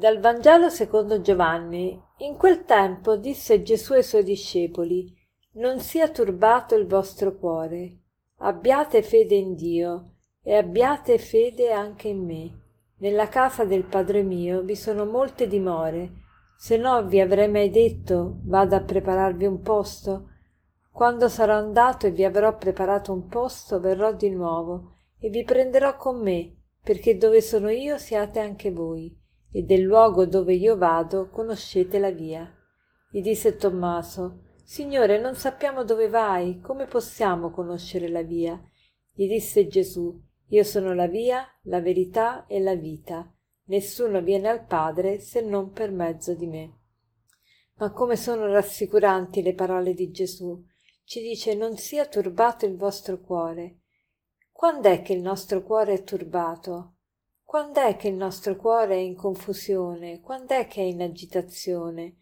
Dal Vangelo secondo Giovanni. In quel tempo disse Gesù ai suoi discepoli, Non sia turbato il vostro cuore, abbiate fede in Dio e abbiate fede anche in me. Nella casa del Padre mio vi sono molte dimore, se no vi avrei mai detto vado a prepararvi un posto. Quando sarò andato e vi avrò preparato un posto, verrò di nuovo e vi prenderò con me, perché dove sono io siate anche voi e del luogo dove io vado conoscete la via. Gli disse Tommaso, Signore, non sappiamo dove vai, come possiamo conoscere la via? Gli disse Gesù, Io sono la via, la verità e la vita. Nessuno viene al Padre se non per mezzo di me. Ma come sono rassicuranti le parole di Gesù. Ci dice non sia turbato il vostro cuore. Quando è che il nostro cuore è turbato? Quando è che il nostro cuore è in confusione? Quando è che è in agitazione?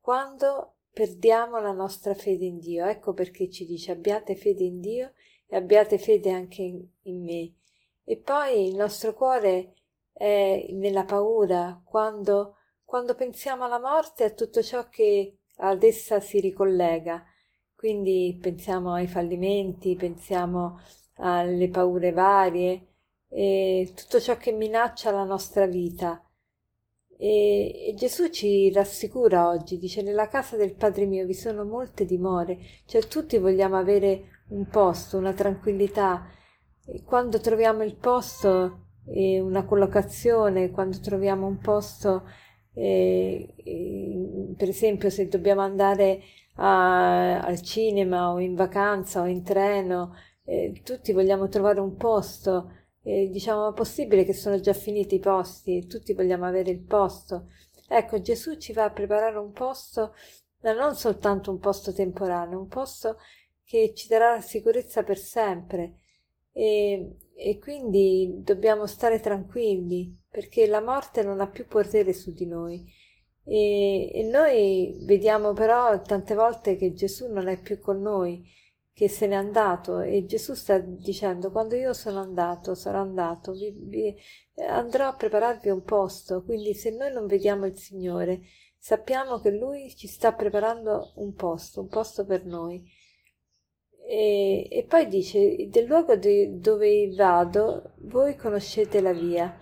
Quando perdiamo la nostra fede in Dio. Ecco perché ci dice abbiate fede in Dio e abbiate fede anche in, in me. E poi il nostro cuore è nella paura, quando, quando pensiamo alla morte e a tutto ciò che ad essa si ricollega. Quindi pensiamo ai fallimenti, pensiamo alle paure varie, e tutto ciò che minaccia la nostra vita. E, e, Gesù ci rassicura oggi, dice nella casa del Padre mio vi sono molte dimore, cioè tutti vogliamo avere un posto, una tranquillità. E quando troviamo il posto e una collocazione, quando troviamo un posto, eh, eh, per esempio se dobbiamo andare a, al cinema o in vacanza o in treno, eh, tutti vogliamo trovare un posto e diciamo possibile che sono già finiti i posti e tutti vogliamo avere il posto. Ecco, Gesù ci va a preparare un posto, ma non soltanto un posto temporaneo, un posto che ci darà la sicurezza per sempre. E, e quindi dobbiamo stare tranquilli perché la morte non ha più potere su di noi. E, e noi vediamo però tante volte che Gesù non è più con noi che se n'è andato e Gesù sta dicendo quando io sono andato, sarò andato, vi, vi, andrò a prepararvi un posto, quindi se noi non vediamo il Signore, sappiamo che Lui ci sta preparando un posto, un posto per noi. E, e poi dice, del luogo di, dove vado, voi conoscete la via.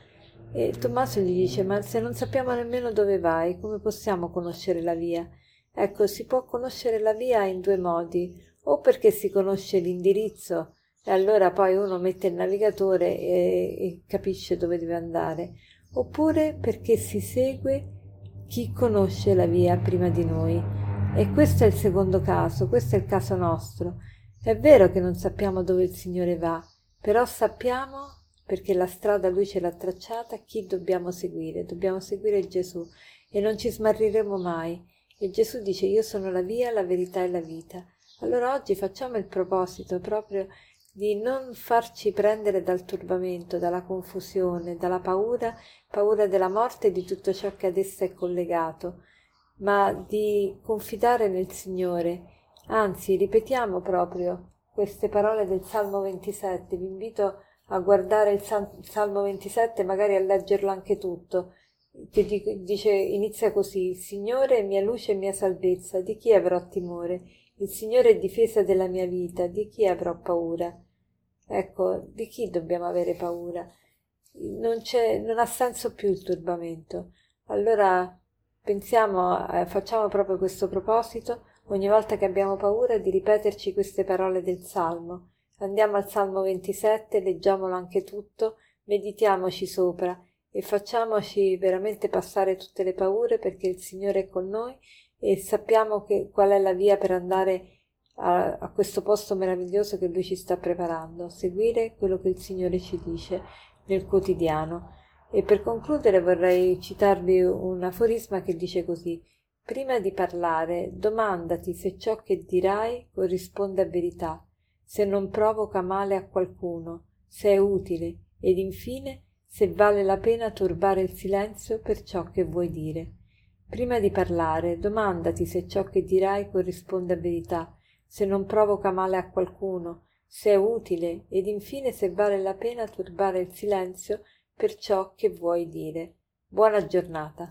E Tommaso gli dice, ma se non sappiamo nemmeno dove vai, come possiamo conoscere la via? Ecco, si può conoscere la via in due modi o perché si conosce l'indirizzo e allora poi uno mette il navigatore e, e capisce dove deve andare, oppure perché si segue chi conosce la via prima di noi. E questo è il secondo caso, questo è il caso nostro. È vero che non sappiamo dove il Signore va, però sappiamo, perché la strada Lui ce l'ha tracciata, chi dobbiamo seguire. Dobbiamo seguire Gesù e non ci smarriremo mai. E Gesù dice io sono la via, la verità e la vita. Allora oggi facciamo il proposito proprio di non farci prendere dal turbamento, dalla confusione, dalla paura, paura della morte e di tutto ciò che ad essa è collegato, ma di confidare nel Signore. Anzi, ripetiamo proprio queste parole del Salmo 27. Vi invito a guardare il Salmo 27, magari a leggerlo anche tutto, che dice, inizia così, il Signore è mia luce e mia salvezza, di chi avrò timore? Il Signore è difesa della mia vita, di chi avrò paura? Ecco, di chi dobbiamo avere paura? Non, non ha senso più il turbamento. Allora pensiamo, eh, facciamo proprio questo proposito ogni volta che abbiamo paura di ripeterci queste parole del Salmo. Andiamo al Salmo 27, leggiamolo anche tutto, meditiamoci sopra e facciamoci veramente passare tutte le paure perché il Signore è con noi e sappiamo che, qual è la via per andare a, a questo posto meraviglioso che Lui ci sta preparando, seguire quello che il Signore ci dice nel quotidiano. E per concludere vorrei citarvi un aforisma che dice così Prima di parlare, domandati se ciò che dirai corrisponde a verità, se non provoca male a qualcuno, se è utile, ed infine se vale la pena turbare il silenzio per ciò che vuoi dire. Prima di parlare, domandati se ciò che dirai corrisponde a verità, se non provoca male a qualcuno, se è utile ed infine se vale la pena turbare il silenzio per ciò che vuoi dire. Buona giornata.